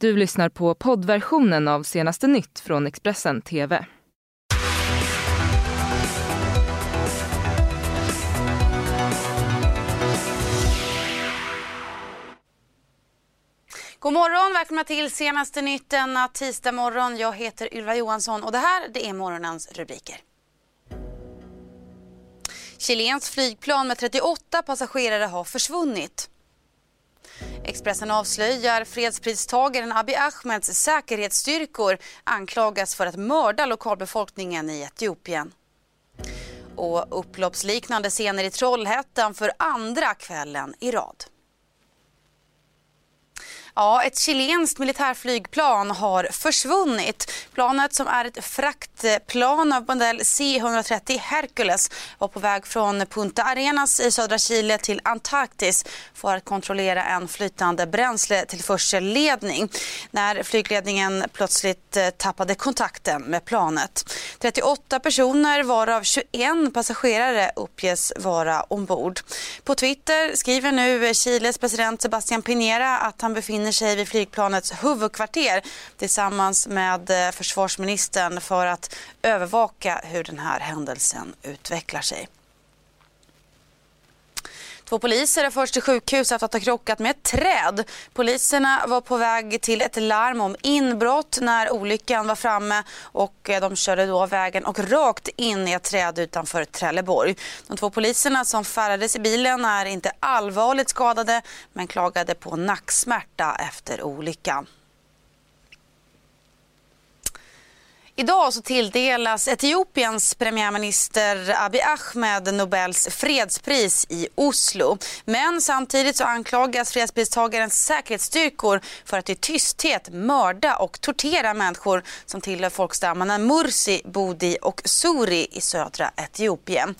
Du lyssnar på poddversionen av senaste nytt från Expressen TV. God morgon, välkomna till senaste nytt denna tisdag morgon. Jag heter Ylva Johansson och det här det är morgonens rubriker. Chilens flygplan med 38 passagerare har försvunnit. Expressen avslöjar fredspristagaren Abiy Ahmeds säkerhetsstyrkor anklagas för att mörda lokalbefolkningen i Etiopien. Och upploppsliknande scener i Trollhättan för andra kvällen i rad. Ja, ett chilenskt militärflygplan har försvunnit. Planet som är ett fraktplan av modell C-130 Hercules var på väg från Punta Arenas i södra Chile till Antarktis för att kontrollera en flytande bränsletillförselledning när flygledningen plötsligt eh, tappade kontakten med planet. 38 personer varav 21 passagerare uppges vara ombord. På Twitter skriver nu Chiles president Sebastián Piñera att han befinner befinner sig vid flygplanets huvudkvarter tillsammans med eh, försvarsministern för att övervaka hur den här händelsen utvecklar sig. Två poliser är först till sjukhus efter att ha krockat med ett träd. Poliserna var på väg till ett larm om inbrott när olyckan var framme och eh, de körde då vägen och rakt in i ett träd utanför Trelleborg. De två poliserna som färdades i bilen är inte allvarligt skadade men klagade på nacksmärta efter olyckan. Idag så tilldelas Etiopiens premiärminister Abiy Ahmed Nobels fredspris i Oslo. Men samtidigt så anklagas fredspristagarens säkerhetsstyrkor för att i tysthet mörda och tortera människor som tillhör folkstammarna Mursi, Bodi och Suri i södra Etiopien.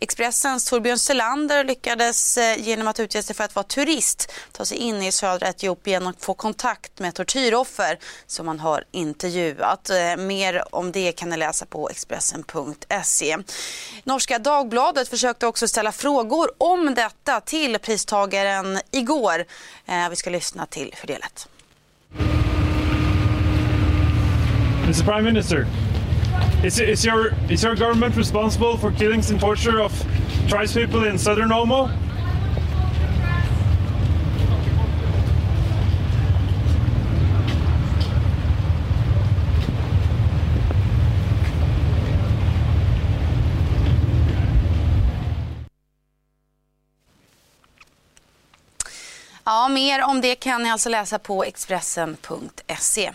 Expressens Torbjörn Selander lyckades eh, genom att utge sig för att vara turist ta sig in i södra Etiopien och få kontakt med tortyroffer som man har intervjuat. Eh, mer om det kan ni läsa på Expressen.se. Norska Dagbladet försökte också ställa frågor om detta till pristagaren igår. Eh, vi ska lyssna till hur det lät. Mr Prime Minister, is, is, your, is your government responsible for killings and torture of tribes people in southern Omo? Ja, mer om det kan ni alltså läsa på Expressen.se.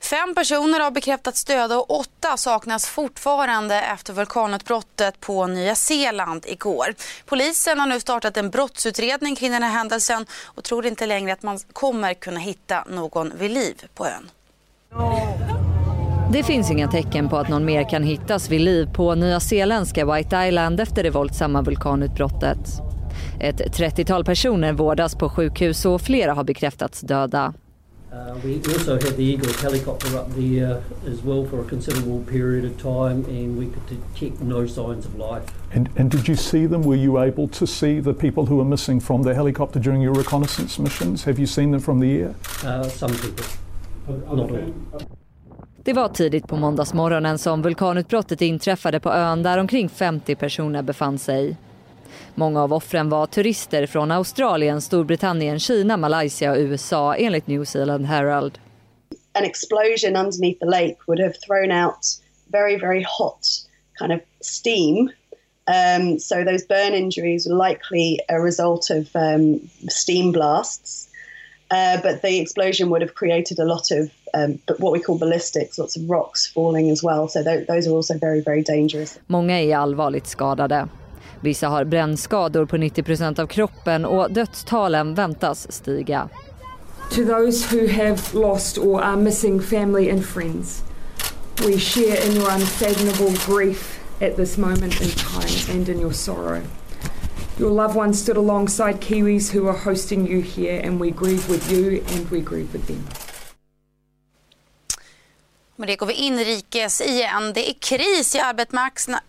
Fem personer har bekräftats döda och åtta saknas fortfarande efter vulkanutbrottet på Nya Zeeland igår. Polisen har nu startat en brottsutredning kring den här händelsen och tror inte längre att man kommer kunna hitta någon vid liv på ön. Det finns inga tecken på att någon mer kan hittas vid liv på nya zeeländska White Island efter det våldsamma vulkanutbrottet. Ett 30-tal personer vårdas på sjukhus och flera har bekräftats döda. Uh, we also had the Eagles helicopter up there as well for a considerable period of time, and we could detect no signs of life. And, and did you see them? Were you able to see the people who were missing from the helicopter during your reconnaissance missions? Have you seen them from the air? Uh, some people, not all. Det var tidigt på måndagsmorgonen som vulkanutbrottet inträffade på ön där omkring 50 personer befann sig. Många av offren var turister från Australien, Storbritannien, Kina, Malaysia och USA enligt New Zealand Herald. An explosion underneath the lake would have thrown out very, very hot kind of steam. Um, so those burn injuries were likely a result of um, steam blasts. Uh, but the explosion would have created a lot of um, what we call ballistics, lots of rocks falling as well. So th those are also very, very dangerous. Många är allvarligt skadade. Vissa har brännskador på 90% av kroppen och dödstalen väntas stiga. To those who have lost or are missing family and friends, we share in your unfathomable grief at this moment in time and in your sorrow. Your loved ones stood alongside Kiwis who are hosting you here and we grieve with you and we grieve with them. Med det går vi inrikes igen. Det är kris i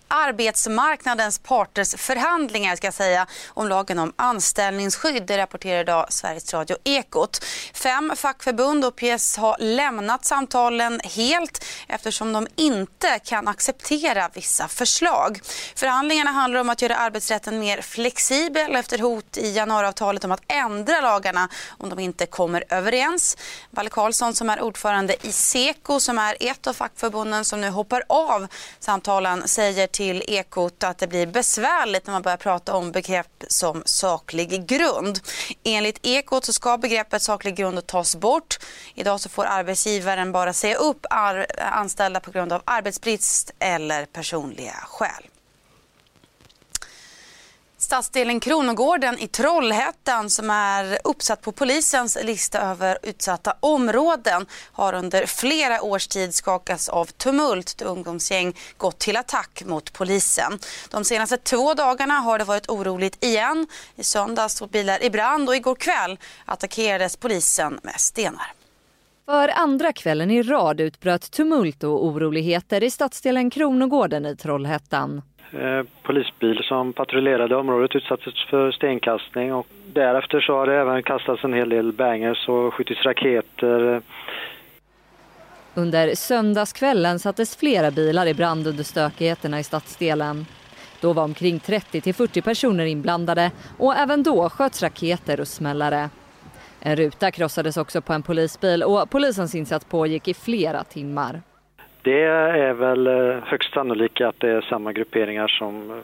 arbetsmarknadens parters förhandlingar ska jag säga, om lagen om anställningsskydd. Det rapporterar idag Sveriges Radio Ekot. Fem fackförbund uppges ha lämnat samtalen helt eftersom de inte kan acceptera vissa förslag. Förhandlingarna handlar om att göra arbetsrätten mer flexibel efter hot i januariavtalet om att ändra lagarna om de inte kommer överens. Valle Karlsson som är ordförande i Seko som är ett av fackförbunden som nu hoppar av samtalen säger till Ekot att det blir besvärligt när man börjar prata om begrepp som saklig grund. Enligt Ekot så ska begreppet saklig grund tas bort. Idag så får arbetsgivaren bara säga upp anställda på grund av arbetsbrist eller personliga skäl. Stadsdelen Kronogården i Trollhättan som är uppsatt på polisens lista över utsatta områden har under flera års tid skakats av tumult då ungdomsgäng gått till attack mot polisen. De senaste två dagarna har det varit oroligt igen. I söndags stod bilar i brand och igår kväll attackerades polisen med stenar. För andra kvällen i rad utbröt tumult och oroligheter i stadsdelen Kronogården i Trollhättan. Eh, polisbil som patrullerade området utsattes för stenkastning och därefter så har det även kastats en hel del bangers och skjutits raketer. Under söndagskvällen sattes flera bilar i brand under stökigheterna i stadsdelen. Då var omkring 30 till 40 personer inblandade och även då sköts raketer och smällare. En ruta krossades också på en polisbil och polisens insats pågick i flera timmar. Det är väl eh, högst sannolikt att det är samma grupperingar som eh,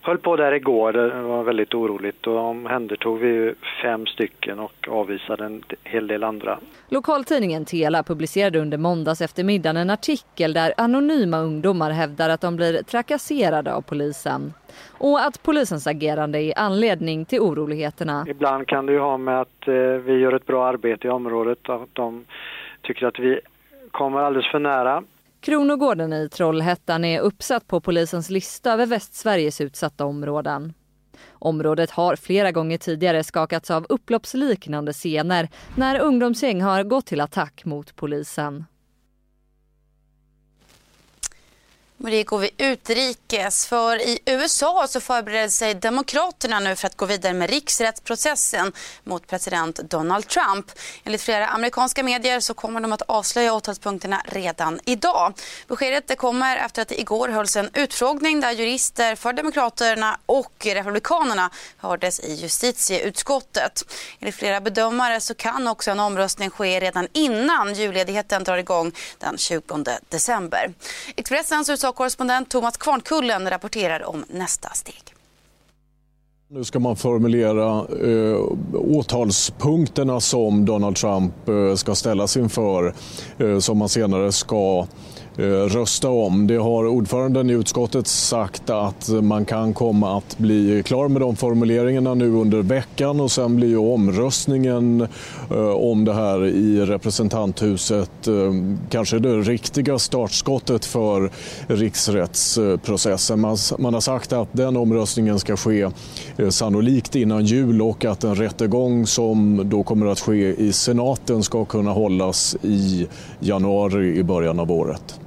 höll på där igår. Det var väldigt oroligt och omhändertog vi fem stycken och avvisade en hel del andra. Lokaltidningen Tela publicerade under måndags eftermiddagen en artikel där anonyma ungdomar hävdar att de blir trakasserade av polisen och att polisens agerande är anledning till oroligheterna. Ibland kan det ju ha med att eh, vi gör ett bra arbete i området, att de tycker att vi kommer alldeles för nära. Kronogården i Trollhättan är uppsatt på polisens lista över Västsveriges utsatta områden. Området har flera gånger tidigare skakats av upploppsliknande scener när ungdomsgäng har gått till attack mot polisen. Marie går vi utrikes. För i USA så förbereder sig Demokraterna nu för att gå vidare med riksrättsprocessen mot president Donald Trump. Enligt flera amerikanska medier så kommer de att avslöja åtalspunkterna redan idag. Beskedet det kommer efter att det igår hölls en utfrågning där jurister för Demokraterna och Republikanerna hördes i justitieutskottet. Enligt flera bedömare så kan också en omröstning ske redan innan julledigheten drar igång den 20 december. Expressens USA-korrespondent Thomas Kvarnkullen rapporterar om nästa steg. Nu ska man formulera eh, åtalspunkterna som Donald Trump eh, ska ställas inför eh, som man senare ska Eh, rösta om. Det har ordföranden i utskottet sagt att man kan komma att bli klar med de formuleringarna nu under veckan och sen blir ju omröstningen eh, om det här i representanthuset eh, kanske det riktiga startskottet för riksrättsprocessen. Man har sagt att den omröstningen ska ske sannolikt innan jul och att en rättegång som då kommer att ske i senaten ska kunna hållas i januari i början av året.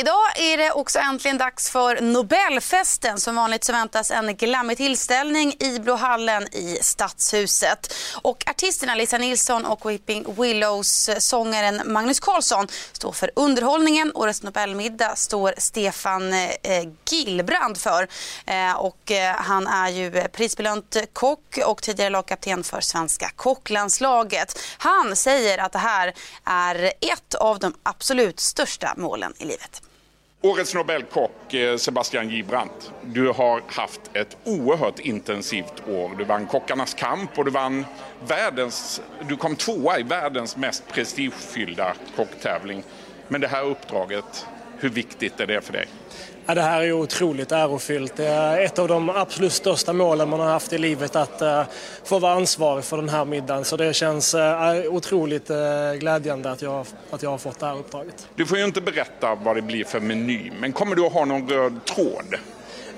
Idag är det också äntligen dags för Nobelfesten. Som vanligt så väntas en glammig tillställning i Blå hallen i Stadshuset. Och artisterna Lisa Nilsson och Weeping Willows eh, sångaren Magnus Carlsson står för underhållningen. Årets Nobelmiddag står Stefan eh, eh, Gillbrand för. Och han är ju prisbelönt kock och tidigare lagkapten för svenska kocklandslaget. Han säger att det här är ett av de absolut största målen i livet. Årets Nobelkock eh, Sebastian Gibrant, Du har haft ett oerhört intensivt år. Du vann Kockarnas kamp och du vann världens... Du kom tvåa i världens mest prestigefyllda kocktävling. Men det här uppdraget, hur viktigt är det för dig? Ja, det här är otroligt ärofyllt. Det är ett av de absolut största målen man har haft i livet att uh, få vara ansvarig för den här middagen. Så det känns uh, otroligt uh, glädjande att jag, att jag har fått det här uppdraget. Du får ju inte berätta vad det blir för meny, men kommer du att ha någon röd tråd?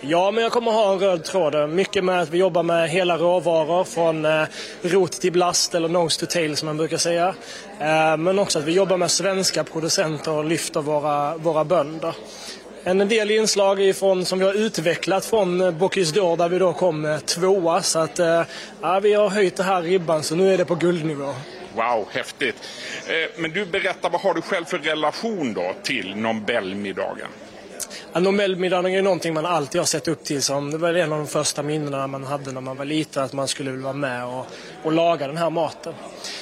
Ja, men jag kommer ha en röd tråd. Mycket med att vi jobbar med hela råvaror från eh, rot till blast eller nose to tail som man brukar säga. Eh, men också att vi jobbar med svenska producenter och lyfter våra, våra bönder. En del inslag ifrån, som vi har utvecklat från eh, Bocuse d'Or där vi då kom eh, tvåa. Så att eh, ja, vi har höjt det här ribban så nu är det på guldnivå. Wow, häftigt. Eh, men du berättar, vad har du själv för relation då till Nobelmiddagen? Ja, Nobelmiddagen är någonting man alltid har sett upp till. Som, det var en av de första minnena man hade när man var liten, att man skulle vara med och, och laga den här maten.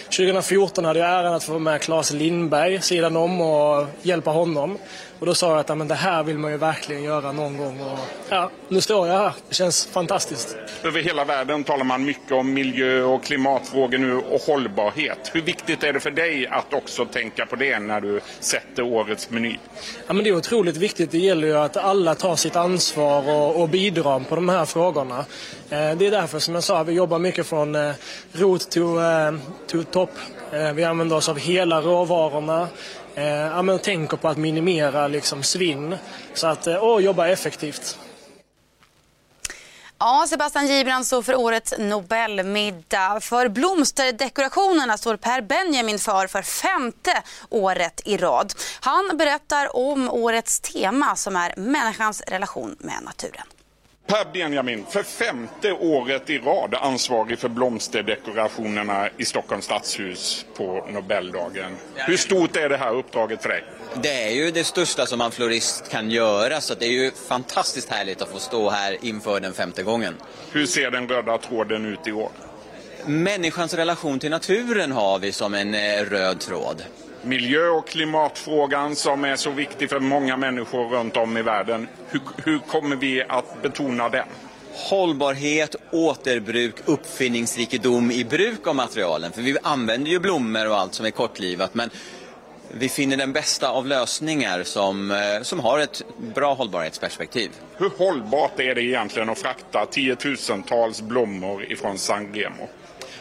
2014 hade jag äran att få vara med Claes Lindberg sidan om och hjälpa honom. Och då sa jag att men det här vill man ju verkligen göra någon gång. Och, ja, nu står jag här. Det känns fantastiskt. Över hela världen talar man mycket om miljö och klimatfrågor nu och hållbarhet. Hur viktigt är det för dig att också tänka på det när du sätter årets meny? Ja, men det är otroligt viktigt. Det gäller ju att alla tar sitt ansvar och, och bidrar på de här frågorna. Eh, det är därför som jag sa, vi jobbar mycket från eh, rot to, eh, to top. Eh, vi använder oss av hela råvarorna. Eh, ja, men tänker på att minimera liksom, svinn. Så att, eh, och jobba effektivt. Ja, Sebastian Gibran står för årets Nobelmiddag. För blomsterdekorationerna står Per Benjamin för för femte året i rad. Han berättar om årets tema som är människans relation med naturen. Per Benjamin, för femte året i rad ansvarig för blomsterdekorationerna i Stockholms stadshus på Nobeldagen. Hur stort är det här uppdraget för dig? Det är ju det största som en florist kan göra så det är ju fantastiskt härligt att få stå här inför den femte gången. Hur ser den röda tråden ut i år? Människans relation till naturen har vi som en eh, röd tråd. Miljö och klimatfrågan som är så viktig för många människor runt om i världen. Hur, hur kommer vi att betona den? Hållbarhet, återbruk, uppfinningsrikedom i bruk av materialen. För vi använder ju blommor och allt som är kortlivat men vi finner den bästa av lösningar som, eh, som har ett bra hållbarhetsperspektiv. Hur hållbart är det egentligen att frakta tiotusentals blommor ifrån San Remo?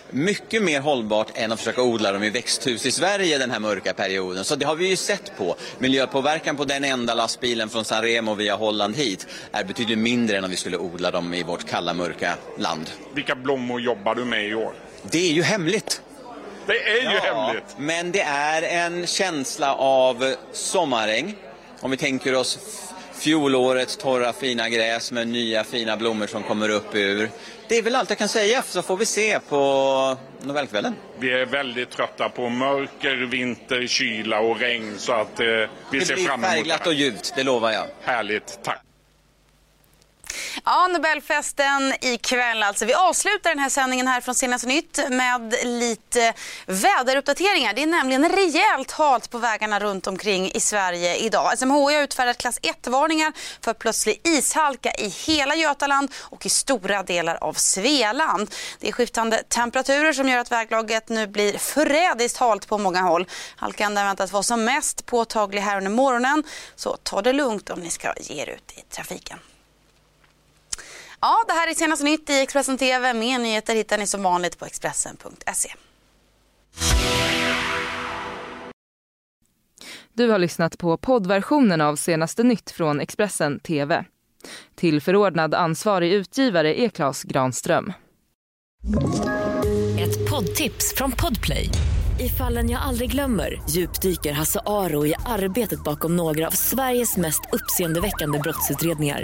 Mycket mer hållbart än att försöka odla dem i växthus i Sverige den här mörka perioden. Så det har vi ju sett på. Miljöpåverkan på den enda lastbilen från San Remo via Holland hit är betydligt mindre än om vi skulle odla dem i vårt kalla mörka land. Vilka blommor jobbar du med i år? Det är ju hemligt. Det är ju ja, hemligt! Men det är en känsla av sommaräng. Om vi tänker oss fjolårets torra fina gräs med nya fina blommor som kommer upp ur. Det är väl allt jag kan säga, så får vi se på Nobelkvällen. Vi är väldigt trötta på mörker, vinter, kyla och regn så att eh, vi det ser blir fram emot färgglatt och ljuvt, det lovar jag. Härligt, tack. Ja, Nobelfesten ikväll alltså. Vi avslutar den här sändningen här från Senaste Nytt med lite väderuppdateringar. Det är nämligen rejält halt på vägarna runt omkring i Sverige idag. SMHI har utfärdat klass 1-varningar för plötslig ishalka i hela Götaland och i stora delar av Svealand. Det är skiftande temperaturer som gör att väglaget nu blir förrädiskt halt på många håll. Halkan väntas vara som mest påtaglig här under morgonen. Så ta det lugnt om ni ska ge er ut i trafiken. Ja, det här är senaste nytt i Expressen TV. Mer nyheter hittar ni som vanligt på Expressen.se. Du har lyssnat på poddversionen av senaste nytt från Expressen TV. Till förordnad ansvarig utgivare är Klas Granström. Ett poddtips från Podplay. I fallen jag aldrig glömmer djupdyker Hasse Aro i arbetet bakom några av Sveriges mest uppseendeväckande brottsutredningar